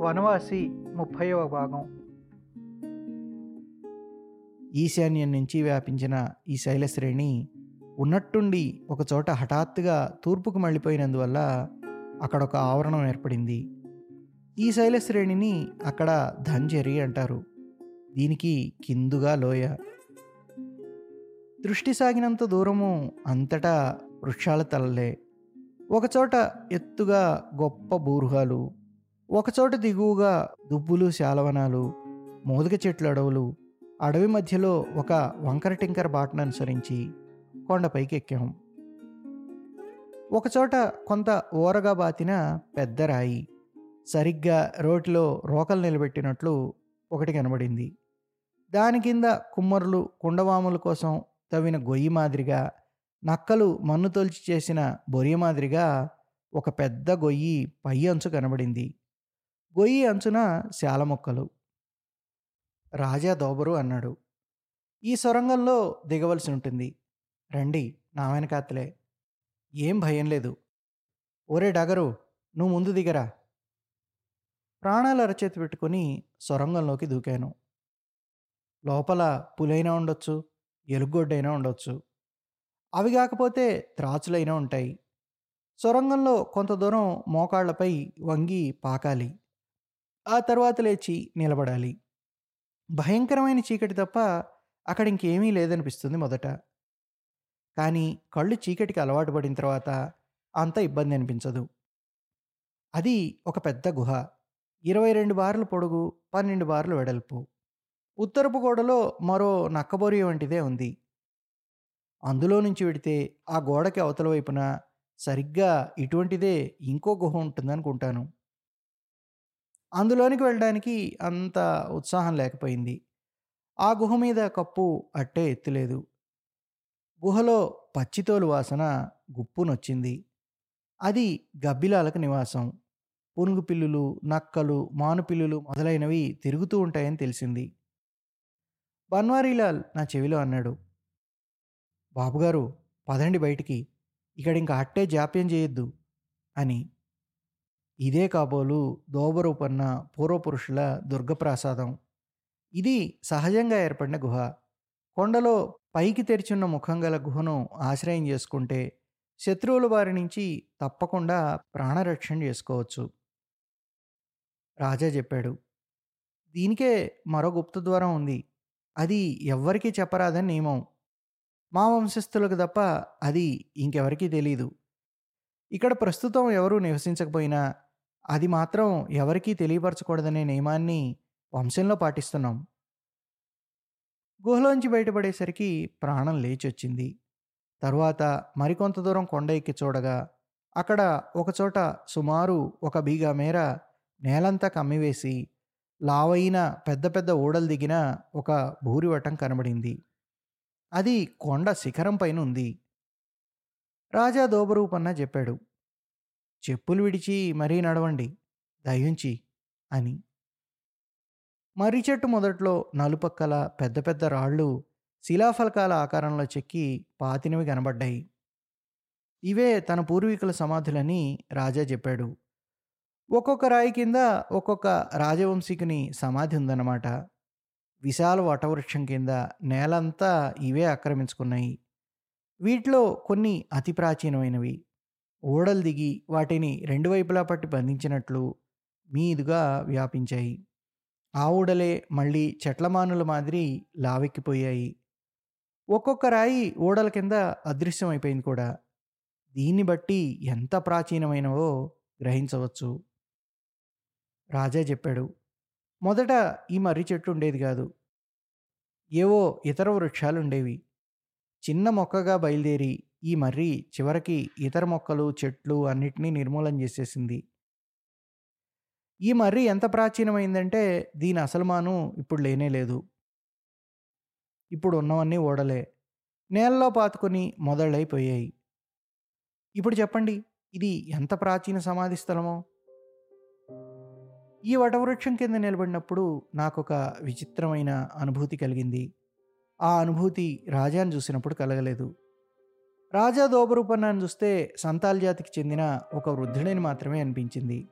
వనవాసి ముప్పైవ భాగం. ఈశాన్యం నుంచి వ్యాపించిన ఈ శైలశ్రేణి ఉన్నట్టుండి ఒకచోట హఠాత్తుగా తూర్పుకు మళ్ళీపోయినందువల్ల అక్కడ ఒక ఆవరణం ఏర్పడింది. ఈ శైలశ్రేణిని అక్కడ ధంజరి అంటారు. దీనికి కిందుగా లోయ. దృష్టి సాగినంత దూరము అంతటా వృక్షాల తలలే. ఒకచోట ఎత్తుగా గొప్ప బూరుహాలు ఒకచోట దిగువగా దుబ్బులు శాలవనాలు మోదుగ చెట్లు అడవులు అడవి మధ్యలో ఒక వంకర టింకర బాటను అనుసరించి కొండపైకి ఎక్కాం. ఒకచోట కొంత ఊరగా బాతిన పెద్ద రాయి సరిగ్గా రోటిలో రోకలు నిలబెట్టినట్లు ఒకటి కనబడింది. దాని కింద కుమ్మరులు కుండవాముల కోసం తవ్విన గొయ్యి మాదిరిగా నక్కలు మన్ను తొలిచి చేసిన బొరియ మాదిరిగా ఒక పెద్ద గొయ్యి పై అంచు కనబడింది. గొయ్యి అంచున శాల మొక్కలు. రాజా దోబరు అన్నాడు. ఈ సొరంగంలో దిగవలసి ఉంటుంది. రండి నా వెనకాతలే. ఏం భయం లేదు. ఓరే డగరు నువ్వు ముందు దిగరా. ప్రాణాలు అరచేతి పెట్టుకుని సొరంగంలోకి దూకాను. లోపల పులైనా ఉండొచ్చు ఎలుగొడ్డైనా ఉండొచ్చు. అవి కాకపోతే త్రాచులైనా ఉంటాయి. సొరంగంలో కొంత దూరం మోకాళ్ళపై వంగి పాకాలి. ఆ తర్వాత లేచి నిలబడాలి. భయంకరమైన చీకటి తప్ప అక్కడ ఇంకేమీ లేదనిపిస్తుంది మొదట. కానీ కళ్ళు చీకటికి అలవాటు పడిన తర్వాత అంత ఇబ్బంది అనిపించదు. అది ఒక పెద్ద గుహ. ఇరవై రెండు బార్లు పొడుగు పన్నెండు బార్లు వెడల్పు. ఉత్తరపు గోడలో మరో నక్కబోరి వంటిదే ఉంది. అందులో నుంచి వెడితే ఆ గోడకి అవతల వైపున సరిగ్గా ఇటువంటిదే ఇంకో గుహ ఉంటుందనుకుంటాను అందులోనికి వెళ్ళడానికి అంత ఉత్సాహం లేకపోయింది. ఆ గుహ మీద కప్పు అట్టే ఎత్తులేదు. గుహలో పచ్చితోలు వాసన గుప్పునొచ్చింది. అది గబ్బిలాలకు నివాసం. పునుగు పిల్లులు నక్కలు మానుపిల్లులు మొదలైనవి తిరుగుతూ ఉంటాయని తెలిసింది. బన్వారీలాల్ నా చెవిలో అన్నాడు. బాబుగారు పదండి బయటికి. ఇక్కడ ఇంకా అట్టే జాప్యం చేయొద్దు అని. ఇదే కాబోలు దోబరూపన్న పూర్వపురుషుల దుర్గప్రాసాదం. ఇది సహజంగా ఏర్పడిన గుహ. కొండలో పైకి తెరిచున్న ముఖం గల గుహను ఆశ్రయం చేసుకుంటే శత్రువుల బారి నుంచి తప్పకుండా ప్రాణరక్షణ చేసుకోవచ్చు. రాజా చెప్పాడు. దీనికే మరో గుప్త ద్వారం ఉంది. అది ఎవ్వరికీ చెప్పరాదని నియమం. మా వంశస్థులకు తప్ప అది ఇంకెవరికీ తెలియదు ఇక్కడ ప్రస్తుతం ఎవరూ నివసించకపోయినా అది మాత్రం ఎవరికీ తెలియపరచకూడదనే నియమాన్ని వంశంలో పాటిస్తున్నాం. గుహలోంచి బయటపడేసరికి ప్రాణం లేచొచ్చింది. తరువాత మరికొంత దూరం కొండ ఎక్కి చూడగా అక్కడ ఒకచోట సుమారు ఒక బీగా మేర నేలంతా కమ్మివేసి లావైన పెద్ద పెద్ద ఊడలు దిగిన ఒక భూరివటం కనబడింది. అది కొండ శిఖరం పైన ఉంది రాజా దోబరూపన్న చెప్పాడు. చెప్పులు విడిచి మరీ నడవండి దయించి అని. మర్రి చెట్టు మొదట్లో నలుపక్కల పెద్ద పెద్ద రాళ్ళు శిలాఫలకాల ఆకారంలో చెక్కి పాతినవి కనబడ్డాయి. ఇవే తన పూర్వీకుల సమాధులని రాజా చెప్పాడు. ఒక్కొక్క రాయి కింద ఒక్కొక్క రాజవంశీకుని సమాధి ఉందన్నమాట. విశాల వటవృక్షం కింద నేలంతా ఇవే ఆక్రమించుకున్నాయి. వీటిలో కొన్ని అతి ప్రాచీనమైనవి. ఓడలు దిగి వాటిని రెండు వైపులా పట్టి బంధించినట్లు మీదుగా వ్యాపించాయి. ఆ ఊడలే మళ్ళీ చెట్లమానుల మాదిరి లావెక్కిపోయాయి. ఒక్కొక్క రాయి ఓడల కింద అదృశ్యమైపోయింది కూడా. దీన్ని బట్టి ఎంత ప్రాచీనమైనవో గ్రహించవచ్చు. రాజా చెప్పాడు మొదట ఈ మర్రి చెట్టు ఉండేది కాదు. ఏవో ఇతర వృక్షాలు ఉండేవి చిన్న మొక్కగా బయలుదేరి ఈ మర్రి చివరికి ఇతర మొక్కలు చెట్లు అన్నిటినీ నిర్మూలన చేసేసింది. ఈ మర్రి ఎంత ప్రాచీనమైందంటే దీని అసలుమాను ఇప్పుడు లేనే లేదు. ఇప్పుడు ఉన్నవన్నీ ఓడలే. నేలలో పాతుకొని మొదలైపోయాయి. ఇప్పుడు చెప్పండి ఇది ఎంత ప్రాచీన సమాధి స్థలమో? ఈ వటవృక్షం కింద నిలబడినప్పుడు నాకు ఒక విచిత్రమైన అనుభూతి కలిగింది. ఆ అనుభూతి రాజాను చూసినప్పుడు కలగలేదు. రాజా దోబరూపన్నాను చూస్తే సంతాల్ జాతికి చెందిన ఒక వృద్ధుడిని మాత్రమే అనిపించింది.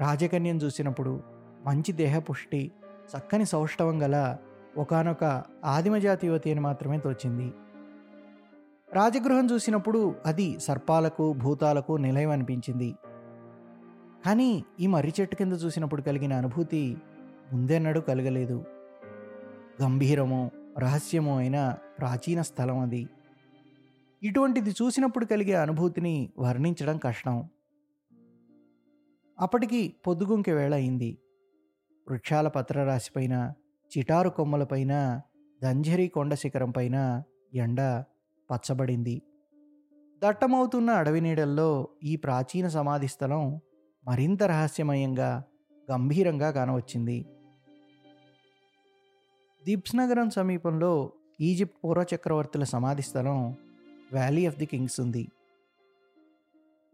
రాజకన్యను చూసినప్పుడు మంచి దేహపుష్టి చక్కని సౌష్ఠవం గల ఒకనొక ఆదిమజాతి యువతి అని మాత్రమే తోచింది. రాజగృహం చూసినప్పుడు అది సర్పాలకు భూతాలకు నిలయం అనిపించింది. కానీ ఈ మర్రి చెట్టు కింద చూసినప్పుడు కలిగిన అనుభూతి ముందెన్నడూ కలగలేదు. గంభీరము రహస్యము అయిన ప్రాచీన స్థలం అది. ఇటువంటిది చూసినప్పుడు కలిగే అనుభూతిని వర్ణించడం కష్టం. అప్పటికి పొద్దుగుంకె వేళ అయింది. వృక్షాల పత్రరాశిపైన చిటారు కొమ్మలపైన దంజరీ కొండ శిఖరం పైన ఎండ పచ్చబడింది. దట్టమవుతున్న అడవి నీడల్లో ఈ ప్రాచీన సమాధి స్థలం మరింత రహస్యమయంగా గంభీరంగా కానవచ్చింది. దిబ్స్ నగరం సమీపంలో ఈజిప్ట్ పూర్వచక్రవర్తుల సమాధి స్థలం వ్యాలీ ఆఫ్ ది కింగ్స్ ఉంది.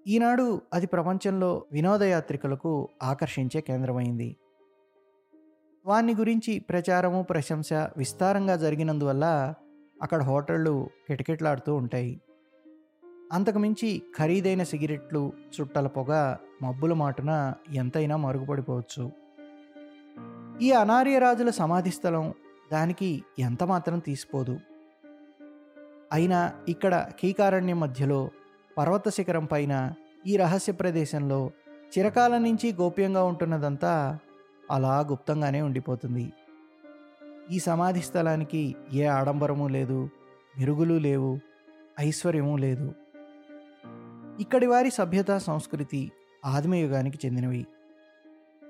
ఈనాడు అది ప్రపంచంలో వినోదయాత్రికులకు ఆకర్షించే కేంద్రమైంది. వాని గురించి ప్రచారము ప్రశంస విస్తారంగా జరిగినందువల్ల అక్కడ హోటళ్ళు కిటకిటలాడుతూ ఉంటాయి. అంతకుమించి ఖరీదైన సిగరెట్లు చుట్టల పొగ మబ్బుల మాటున ఎంతైనా మరుగుపడిపోవచ్చు. ఈ అనార్య రాజుల సమాధి స్థలం దానికి ఎంత మాత్రం తీసిపోదు. అయినా ఇక్కడ కీకారణ్యం మధ్యలో పర్వత శిఖరం పైన ఈ రహస్య ప్రదేశంలో చిరకాలం నుంచి గోప్యంగా ఉంటున్నదంతా అలా గుప్తంగానే ఉండిపోతుంది. ఈ సమాధి స్థలానికి ఏ ఆడంబరము లేదు మెరుగులు లేవు ఐశ్వర్యము లేదు. ఇక్కడి వారి సభ్యత సంస్కృతి ఆదిమయుగానికి చెందినవి.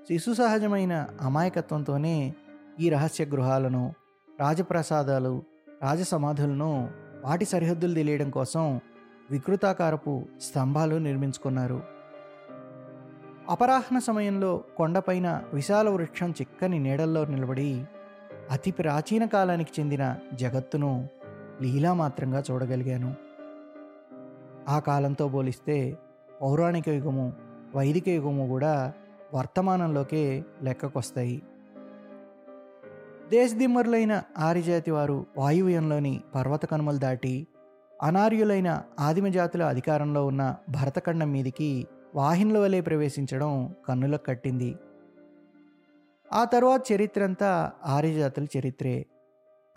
శిశు సహజమైన అమాయకత్వంతోనే ఈ రహస్య గృహాలను రాజప్రసాదాలు రాజసమాధులను వాటి సరిహద్దులు తెలియడం కోసం వికృతాకారపు స్తంభాలు నిర్మించుకున్నారు. అపరాహ్న సమయంలో కొండపైన విశాల వృక్షం చిక్కని నీడల్లో నిలబడి అతి ప్రాచీన కాలానికి చెందిన జగత్తును లీలామాత్రంగా చూడగలిగాను. ఆ కాలంతో పోలిస్తే పౌరాణిక యుగము వైదిక యుగము కూడా వర్తమానంలోకే లెక్కకొస్తాయి. దేశదిమ్మరులైన ఆరిజాతి వారు వాయువ్యంలోని పర్వత కనుమలు దాటి అనార్యులైన ఆదిమ జాతుల అధికారంలో ఉన్న భరతఖండం మీదికి వాహినుల వలె ప్రవేశించడం కన్నులకు కట్టింది. ఆ తర్వాత చరిత్ర అంతా ఆర్యజాతుల చరిత్రే.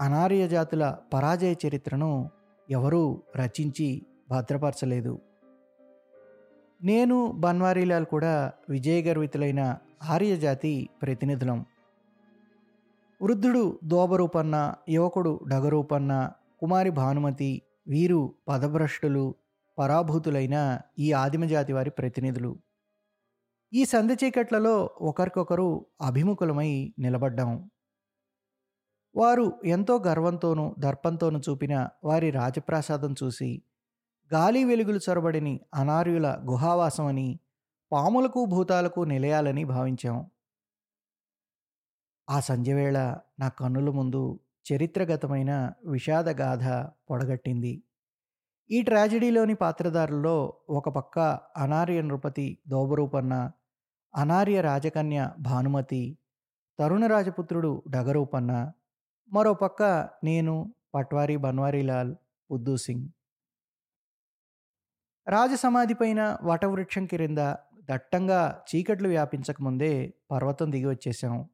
అనార్య జాతుల పరాజయ చరిత్రను ఎవరూ రచించి భద్రపరచలేదు. నేను బన్వారీలాల్ కూడా విజయగర్వితులైన ఆర్యజాతి ప్రతినిధులం. వృద్ధుడు దోబరూపన్న యువకుడు డగరూపన్న కుమారి భానుమతి వీరు పదభ్రష్టులు పరాభూతులైన ఈ ఆదిమజాతి వారి ప్రతినిధులు. ఈ సంధి చీకట్లలో ఒకరికొకరు అభిముఖులమై నిలబడ్డాం. వారు ఎంతో గర్వంతోనూ దర్పంతోనూ చూపిన వారి రాజప్రాసాదం చూసి గాలి వెలుగులు చొరబడిని అనార్యుల గుహావాసమని పాములకు భూతాలకు నిలయాలని భావించాం. ఆ సంధ్యవేళ నా కన్నుల ముందు చరిత్రగతమైన విషాదగాథ పొడగట్టింది. ఈ ట్రాజడీలోని పాత్రధారుల్లో ఒక పక్క అనార్య నృపతి దోబరూపన్న అనార్య రాజకన్య భానుమతి తరుణ రాజపుత్రుడు డగరూపన్న మరోపక్క నేను పట్వారీ బన్వారీలాల్ ఉద్దూ సింగ్ రాజసమాధిపైన వటవృక్షం క్రింద దట్టంగా చీకట్లు వ్యాపించకముందే పర్వతం దిగి వచ్చేసాం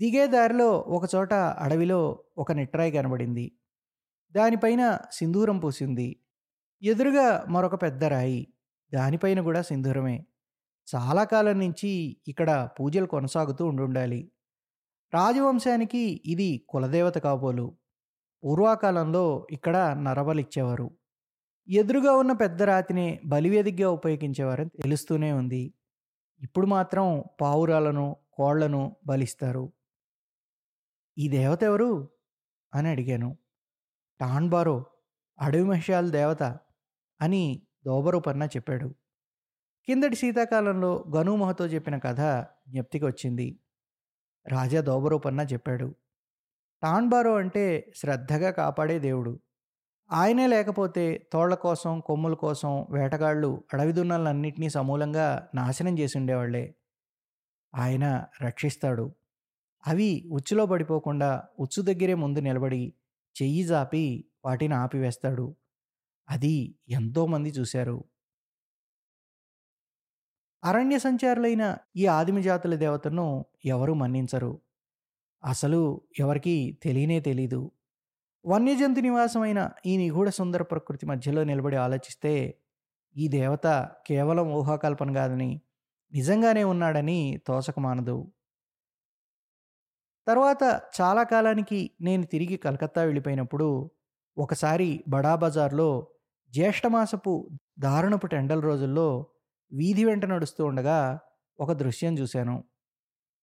దిగే దారిలో ఒకచోట అడవిలో ఒక నిట్రాయి కనబడింది. దానిపైన సింధూరం పూసింది. ఎదురుగా మరొక పెద్ద రాయి. దానిపైన కూడా సింధూరమే. చాలా కాలం నుంచి ఇక్కడ పూజలు కొనసాగుతూ ఉండుండాలి. రాజవంశానికి ఇది కులదేవత కాబోలు. పూర్వకాలంలో ఇక్కడ నరబలిచ్చేవారు. ఎదురుగా ఉన్న పెద్ద రాతిని బలివేదికగా ఉపయోగించేవారని తెలుస్తూనే ఉంది. ఇప్పుడు మాత్రం పావురాలను కోళ్ళను బలిస్తారు. ఈ దేవత ఎవరు? అని అడిగాను. టాన్బారో అడవి మహిషాల దేవత అని దోబరూపన్న చెప్పాడు. కిందటి శీతాకాలంలో గనుమహతో చెప్పిన కథ జ్ఞప్తికి వచ్చింది. రాజా దోబరూపన్న చెప్పాడు. టాన్బారో అంటే శ్రద్ధగా కాపాడే దేవుడు. ఆయనే లేకపోతే తోళ్ళ కోసం కొమ్ముల కోసం వేటగాళ్ళు అడవి దున్నలన్నింటినీ సమూలంగా నాశనం చేసి ఉండేవాళ్ళే. ఆయన రక్షిస్తాడు. అవి ఉచ్చులో పడిపోకుండా ఉచ్చు దగ్గరే ముందు నిలబడి చెయ్యి జాపి వాటిని ఆపివేస్తాడు. అది ఎంతోమంది చూశారు. అరణ్య సంచారులైన ఈ ఆదిమ జాతుల దేవతను ఎవరు మన్నించరు. అసలు ఎవరికీ తెలియనే తెలీదు. వన్యజంతు నివాసమైన ఈ నిగూఢ సుందర ప్రకృతి మధ్యలో నిలబడి ఆలోచిస్తే ఈ దేవత కేవలం ఊహాకల్పన కాదని నిజంగానే ఉన్నాడని తోచకమానదు తర్వాత చాలా కాలానికి నేను తిరిగి కలకత్తా వెళ్ళిపోయినప్పుడు ఒకసారి బడా బజార్లో జ్యేష్ఠమాసపు దారుణపు టెండల రోజుల్లో వీధి వెంట నడుస్తూ ఉండగా ఒక దృశ్యం చూశాను.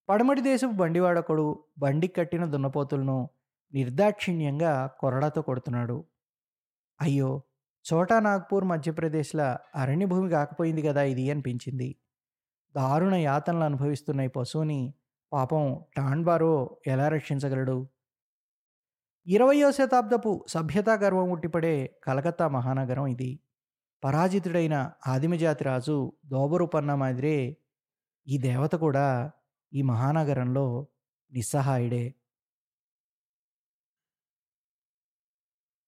పడమటి దేశపు బండివాడొకడు బండికి కట్టిన దున్నపోతులను నిర్దాక్షిణ్యంగా కొరడాతో కొడుతున్నాడు. అయ్యో! చోటా నాగ్పూర్ మధ్యప్రదేశ్ల అరణ్య భూమి కాకపోయింది కదా ఇది అనిపించింది. దారుణ యాతనలు అనుభవిస్తున్న ఈ పశువుని. పాపం టాండ్బారో ఎలా రక్షించగలడు? ఇరవయో శతాబ్దపు సభ్యతా గర్వం ఉట్టిపడే కలకత్తా మహానగరం ఇది. పరాజితుడైన ఆదిమజాతి రాజు దోబరుపన్న మాదిరే ఈ దేవత కూడా ఈ మహానగరంలో నిస్సహాయుడే.